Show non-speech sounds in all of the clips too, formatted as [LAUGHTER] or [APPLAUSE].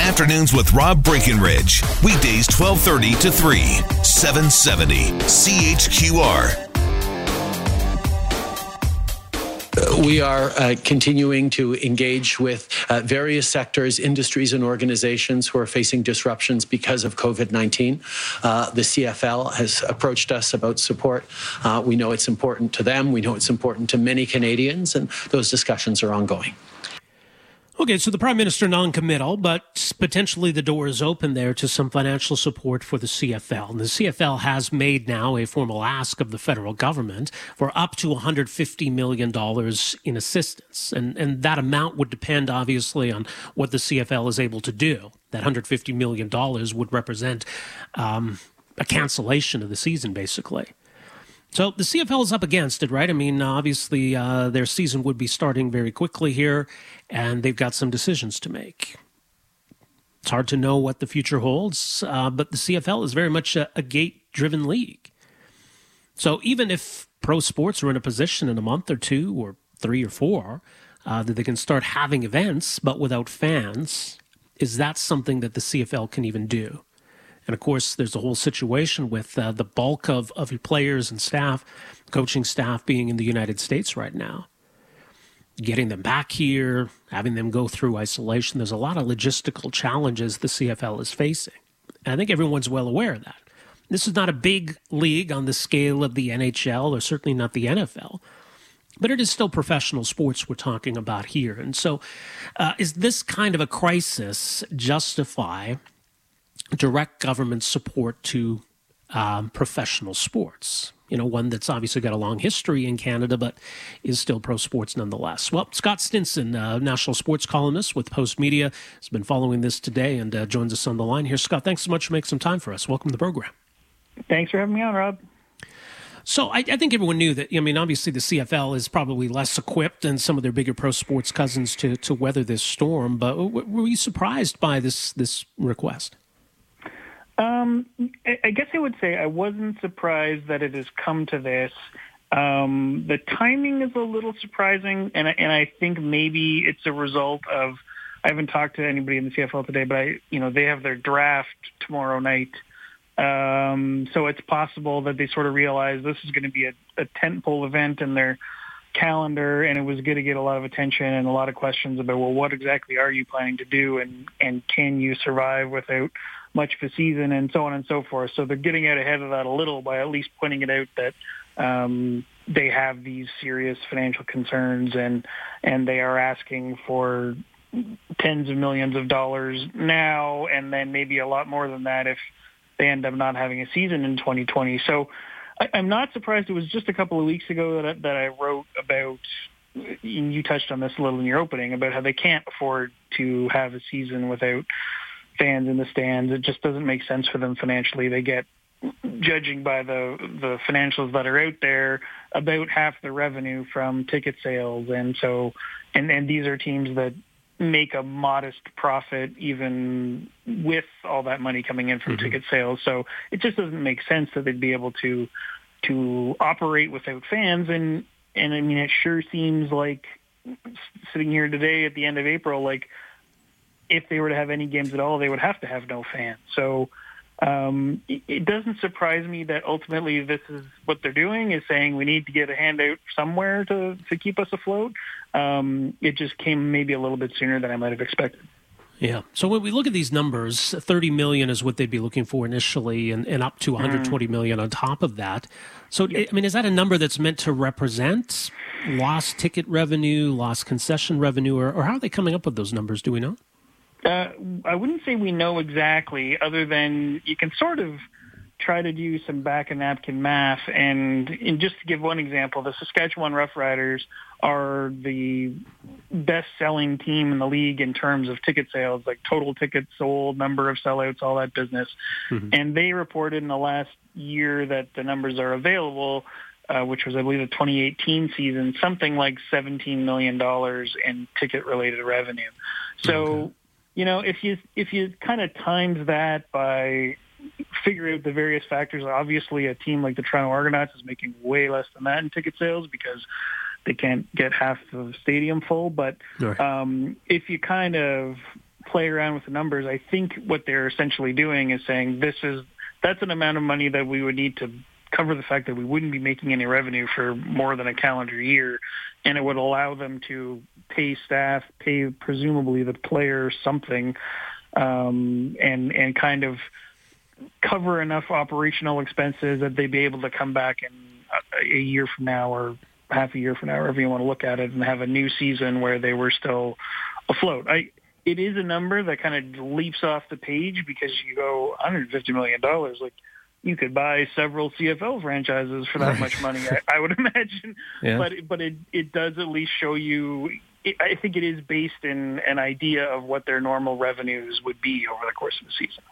Afternoons with Rob Breckenridge. Weekdays 1230 to 3, 770 CHQR. We are uh, continuing to engage with uh, various sectors, industries, and organizations who are facing disruptions because of COVID 19. Uh, the CFL has approached us about support. Uh, we know it's important to them, we know it's important to many Canadians, and those discussions are ongoing. Okay, so the Prime Minister non-committal, but potentially the door is open there to some financial support for the CFL. And the CFL has made now a formal ask of the federal government for up to $150 million in assistance. And, and that amount would depend, obviously, on what the CFL is able to do. That $150 million would represent um, a cancellation of the season, basically. So the CFL is up against it, right? I mean, obviously, uh, their season would be starting very quickly here, and they've got some decisions to make. It's hard to know what the future holds, uh, but the CFL is very much a, a gate driven league. So even if pro sports are in a position in a month or two or three or four uh, that they can start having events, but without fans, is that something that the CFL can even do? And of course, there's a whole situation with uh, the bulk of, of your players and staff, coaching staff being in the United States right now. Getting them back here, having them go through isolation, there's a lot of logistical challenges the CFL is facing. And I think everyone's well aware of that. This is not a big league on the scale of the NHL or certainly not the NFL but it is still professional sports we're talking about here. And so, uh, is this kind of a crisis justify direct government support to um, professional sports. You know, one that's obviously got a long history in Canada, but is still pro sports nonetheless. Well, Scott Stinson, uh, national sports columnist with Post Media, has been following this today and uh, joins us on the line here. Scott, thanks so much for making some time for us. Welcome to the program. Thanks for having me on, Rob. So I, I, think everyone knew that. I mean, obviously the CFL is probably less equipped than some of their bigger pro sports cousins to to weather this storm. But were you surprised by this this request? Um, I guess I would say I wasn't surprised that it has come to this. Um, the timing is a little surprising, and and I think maybe it's a result of I haven't talked to anybody in the CFL today, but I you know they have their draft tomorrow night, um, so it's possible that they sort of realize this is going to be a, a tentpole event in their calendar, and it was going to get a lot of attention and a lot of questions about well, what exactly are you planning to do, and and can you survive without much of a season and so on and so forth. So they're getting out ahead of that a little by at least pointing it out that um, they have these serious financial concerns and and they are asking for tens of millions of dollars now and then maybe a lot more than that if they end up not having a season in 2020. So I, I'm not surprised. It was just a couple of weeks ago that I, that I wrote about. You touched on this a little in your opening about how they can't afford to have a season without fans in the stands. It just doesn't make sense for them financially. They get judging by the the financials that are out there about half the revenue from ticket sales and so and and these are teams that make a modest profit even with all that money coming in from mm-hmm. ticket sales so it just doesn't make sense that they'd be able to to operate without fans and and I mean it sure seems like sitting here today at the end of April like if they were to have any games at all, they would have to have no fans. So um, it, it doesn't surprise me that ultimately this is what they're doing is saying we need to get a handout somewhere to, to keep us afloat. Um, it just came maybe a little bit sooner than I might have expected. Yeah. So when we look at these numbers, 30 million is what they'd be looking for initially and, and up to 120 mm. on top of that. So, I mean, is that a number that's meant to represent lost ticket revenue, lost concession revenue, or, or how are they coming up with those numbers? Do we know? Uh, I wouldn't say we know exactly, other than you can sort of try to do some back of napkin math, and, and just to give one example, the Saskatchewan Roughriders are the best selling team in the league in terms of ticket sales, like total tickets sold, number of sellouts, all that business. Mm-hmm. And they reported in the last year that the numbers are available, uh, which was, I believe, the 2018 season, something like $17 million in ticket related revenue. So, okay. You know, if you, if you kind of times that by figure out the various factors. Obviously, a team like the Toronto Argonauts is making way less than that in ticket sales because they can't get half the stadium full. But right. um, if you kind of play around with the numbers, I think what they're essentially doing is saying this is that's an amount of money that we would need to cover the fact that we wouldn't be making any revenue for more than a calendar year, and it would allow them to pay staff, pay presumably the player something, um, and and kind of cover enough operational expenses that they'd be able to come back in a, a year from now or half a year from now, however you want to look at it, and have a new season where they were still afloat. I, it is a number that kind of leaps off the page because you go 150 million dollars, like you could buy several CFL franchises for that much money. I, I would [LAUGHS] imagine, yeah. but but it it does at least show you. It, I think it is based in an idea of what their normal revenues would be over the course of the season.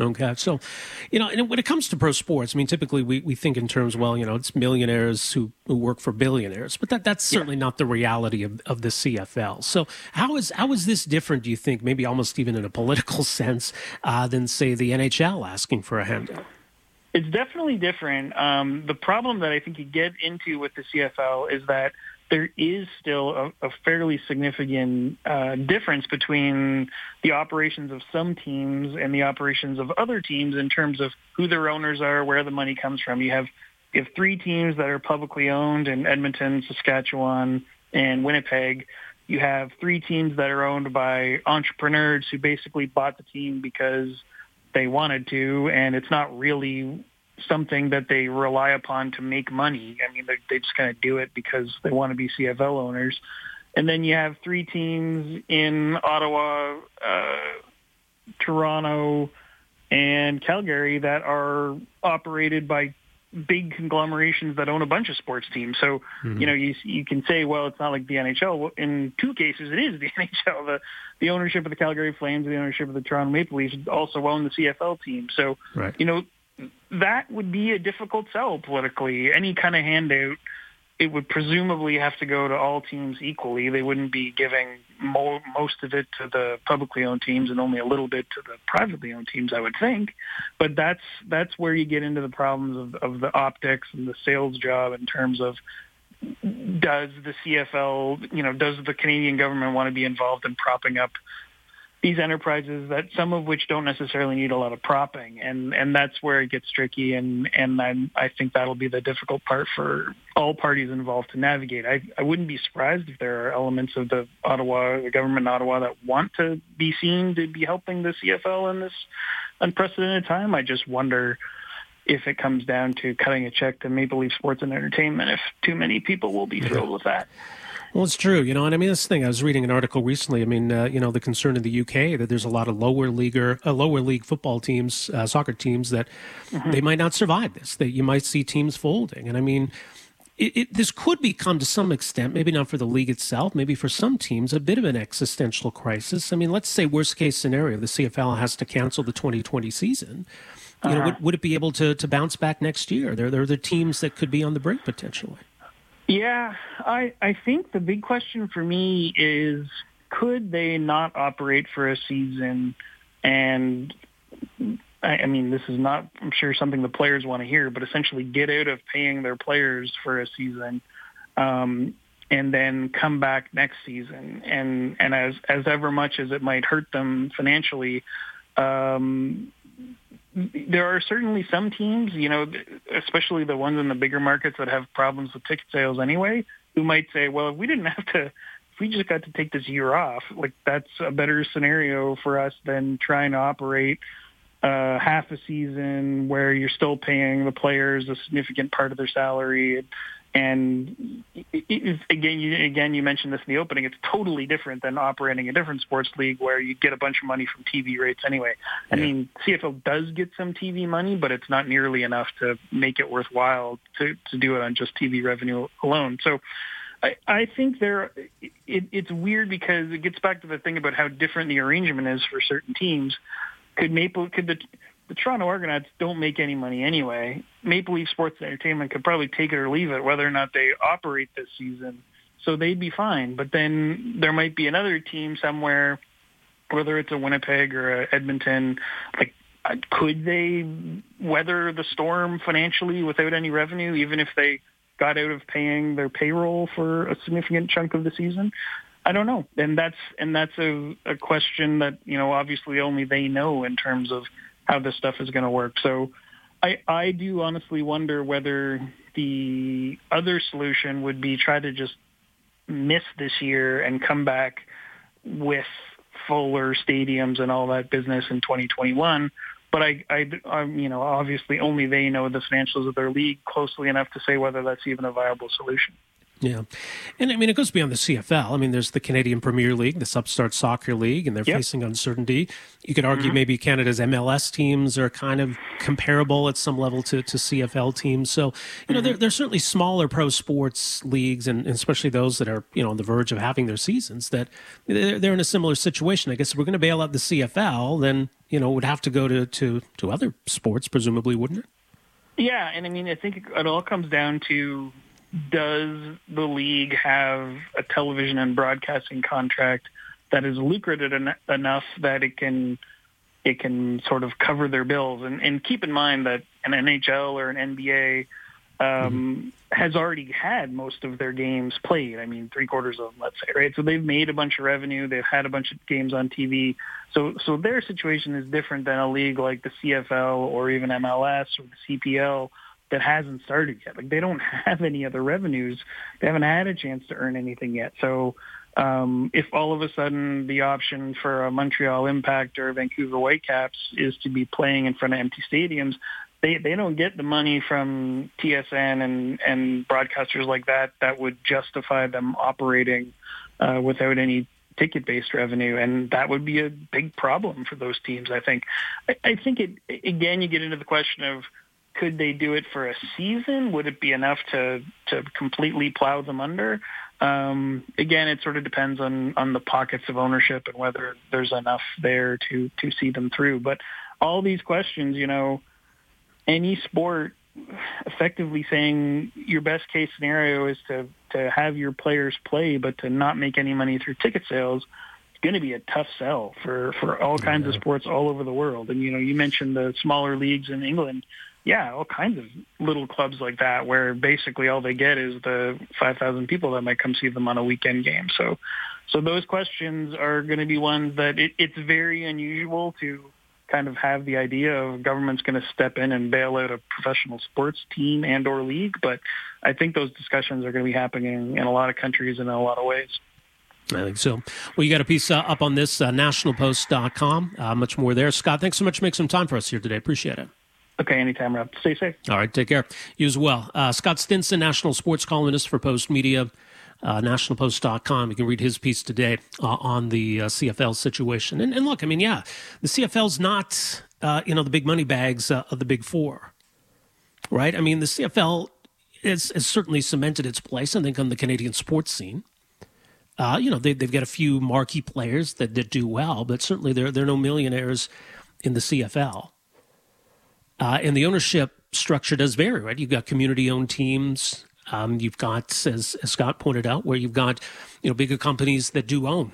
Okay. So, you know, and when it comes to pro sports, I mean, typically we, we think in terms, well, you know, it's millionaires who, who work for billionaires, but that, that's certainly yeah. not the reality of, of the CFL. So how is, how is this different, do you think, maybe almost even in a political [LAUGHS] sense, uh, than, say, the NHL asking for a handout? It's definitely different. Um, the problem that I think you get into with the CFL is that – there is still a, a fairly significant uh, difference between the operations of some teams and the operations of other teams in terms of who their owners are, where the money comes from. You have you have three teams that are publicly owned in Edmonton, Saskatchewan, and Winnipeg. You have three teams that are owned by entrepreneurs who basically bought the team because they wanted to, and it's not really something that they rely upon to make money. I mean, they, just kind of do it because they want to be CFL owners. And then you have three teams in Ottawa, uh, Toronto, and Calgary that are operated by big conglomerations that own a bunch of sports teams. So, mm-hmm. you know, you you can say, well, it's not like the NHL. In two cases, it is the [LAUGHS] NHL. The the ownership of the Calgary Flames, the ownership of the Toronto Maple Leafs also own the CFL team. So, right. you know, that would be a difficult sell politically. Any kind of handout, it would presumably have to go to all teams equally. They wouldn't be giving mo- most of it to the publicly owned teams and only a little bit to the privately owned teams, I would think. But that's that's where you get into the problems of, of the optics and the sales job in terms of does the CFL, you know, does the Canadian government want to be involved in propping up these enterprises that some of which don't necessarily need a lot of propping and and that's where it gets tricky and and I, I think that'll be the difficult part for all parties involved to navigate. I, I wouldn't be surprised if there are elements of the Ottawa the government in Ottawa that want to be seen to be helping the CFL in this unprecedented time. I just wonder if it comes down to cutting a check to Maple Leaf Sports and Entertainment if too many people will be thrilled with that. Well, it's true, you know, and I mean, this thing, I was reading an article recently. I mean, uh, you know, the concern in the UK that there's a lot of lower leaguer, uh, lower league football teams, uh, soccer teams that mm-hmm. they might not survive this. That you might see teams folding, and I mean, it, it, this could become to some extent, maybe not for the league itself, maybe for some teams, a bit of an existential crisis. I mean, let's say worst case scenario, the CFL has to cancel the 2020 season. You uh-huh. would, would it be able to, to bounce back next year? There, there are the teams that could be on the brink potentially. Yeah, I I think the big question for me is could they not operate for a season? And I, I mean this is not I'm sure something the players want to hear, but essentially get out of paying their players for a season um, and then come back next season. And and as as ever much as it might hurt them financially um, there are certainly some teams, you know, especially the ones in the bigger markets that have problems with ticket sales anyway, who might say, well, if we didn't have to, if we just got to take this year off, like that's a better scenario for us than trying to operate uh, half a season where you're still paying the players a significant part of their salary And again, you, again, you mentioned this in the opening. It's totally different than operating a different sports league where you get a bunch of money from TV rates anyway. I mean, CFL does get some TV money, but it's not nearly enough to make it worthwhile to to do it on just TV revenue alone. So. I, I think there, it, it's weird because it gets back to the thing about how different the arrangement is for certain teams. Could Maple, could the the Toronto Argonauts don't make any money anyway. Maple Leaf Sports Entertainment could probably take it or leave it, whether or not they operate this season. So they'd be fine. But then there might be another team somewhere, whether it's a Winnipeg or a Edmonton, like uh, could they weather the storm financially without any revenue, even if they got out of paying their payroll for a significant chunk of the season? I don't know, and that's and that's a, a question that you know obviously only they know in terms of how this stuff is going to work. So I, I do honestly wonder whether the other solution would be try to just miss this year and come back with fuller stadiums and all that business in 2021. But I, I, I, you know, obviously only they know the financials of their league closely enough to say whether that's even a viable solution. Yeah. And I mean, it goes beyond the CFL. I mean, there's the Canadian Premier League, this upstart soccer league, and they're yep. facing uncertainty. You could argue mm-hmm. maybe Canada's MLS teams are kind of comparable at some level to, to CFL teams. So, you know, mm-hmm. there's certainly smaller pro sports leagues, and, and, especially those that are, you know, on the verge of having their seasons, that they're, they're in a similar situation. I guess if we're going to bail out the CFL, then, you know, it would have to go to, to, to other sports, presumably, wouldn't it? Yeah. And I mean, I think it all comes down to does the league have a television and broadcasting contract that is lucrative en- enough that it can it can sort of cover their bills and, and keep in mind that an NHL or an NBA um, mm-hmm. has already had most of their games played. I mean, three quarters of them, let's say, right? So they've made a bunch of revenue. They've had a bunch of games on TV. So, so their situation is different than a league like the CFL or even MLS or the CPL, that hasn't started yet. Like they don't [LAUGHS] have any other revenues. They haven't had a chance to earn anything yet. So um, if all of a sudden the option for a Montreal Impact or Vancouver Whitecaps is to be playing in front of empty stadiums, they they don't get the money from TSN and and broadcasters like that that would justify them operating uh, without any ticket-based revenue, and that would be a big problem for those teams. I think. I, I think it again. You get into the question of could they do it for a season? Would it be enough to to completely plow them under? Um, again, it sort of depends on on the pockets of ownership and whether there's enough there to to see them through. But all these questions, you know, any sport effectively saying your best case scenario is to to have your players play, but to not make any money through ticket sales. It's going to be a tough sell for for all kinds yeah. of sports all over the world. And you know, you mentioned the smaller leagues in England yeah, all kinds of little clubs like that where basically all they get is the 5,000 people that might come see them on a weekend game. So, so those questions are going to be ones that it, it's very unusual to kind of have the idea of government's going to step in and bail out a professional sports team and or league. But I think those discussions are going to be happening in a lot of countries and in a lot of ways. I think so. Well, you got a piece uh, up on this, uh, nationalpost.com. Uh, much more there. Scott, thanks so much for making some time for us here today. Appreciate it. Okay, anytime, Rob. Stay safe. All right, take care. You as well. Uh, Scott Stinson, national sports columnist for Post Media, uh, nationalpost.com. You can read his piece today uh, on the uh, CFL situation. And, and, look, I mean, yeah, the CFL's not, uh, you know, the big money bags uh, of the big four, right? I mean, the CFL has, has certainly cemented its place, I think, on the Canadian sports scene. You know, they, have got a few marquee players that, that do well, but certainly there, are no millionaires in the CFL. Uh, and the ownership structure does vary, right? You've got community owned teams. Um, you've got, as, as Scott pointed out, where you've got you know bigger companies that do own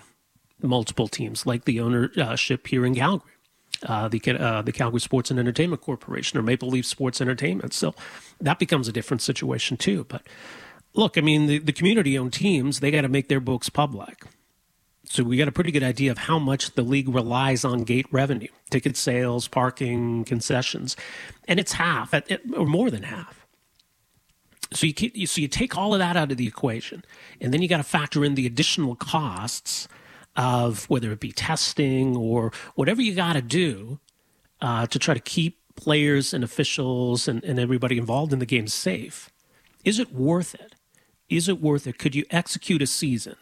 multiple teams, like the ownership here in Calgary, uh, the uh, the Calgary Sports and Entertainment Corporation or Maple Leaf Sports Entertainment. So that becomes a different situation too. But look, I mean, the, the community owned teams they got to make their books public. So we got a pretty good idea of how much the league relies on gate revenue, ticket sales, parking, concessions, and it's half, or more than half. So you so you take all of that out of the equation, and then you got to factor in the additional costs of whether it be testing or whatever you got to do uh, to try to keep players and officials and, and everybody involved in the game safe. Is it worth it? Is it worth it? Could you execute a season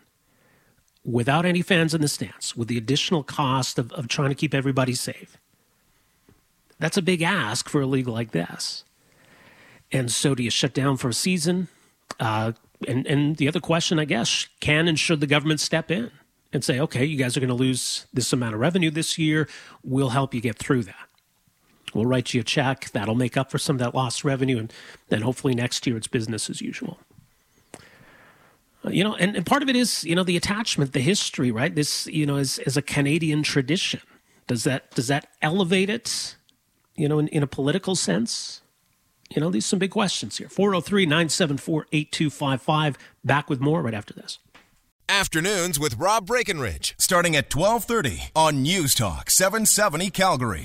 without any fans in the stands, with the additional cost of, of trying to keep everybody safe? That's a big ask for a league like this. And so, do you shut down for a season? Uh, and, and the other question, I guess, can and should the government step in and say, okay, you guys are going to lose this amount of revenue this year. We'll help you get through that. We'll write you a check that'll make up for some of that lost revenue. And then hopefully next year it's business as usual. You know, and, and part of it is, you know, the attachment, the history, right? This, you know, is, is a Canadian tradition. Does that, does that elevate it, you know, in, in a political sense? You know, these are some big questions here. 403 974 8255. Back with more right after this. Afternoons with Rob Breckenridge, starting at 1230 on News Talk 770 Calgary.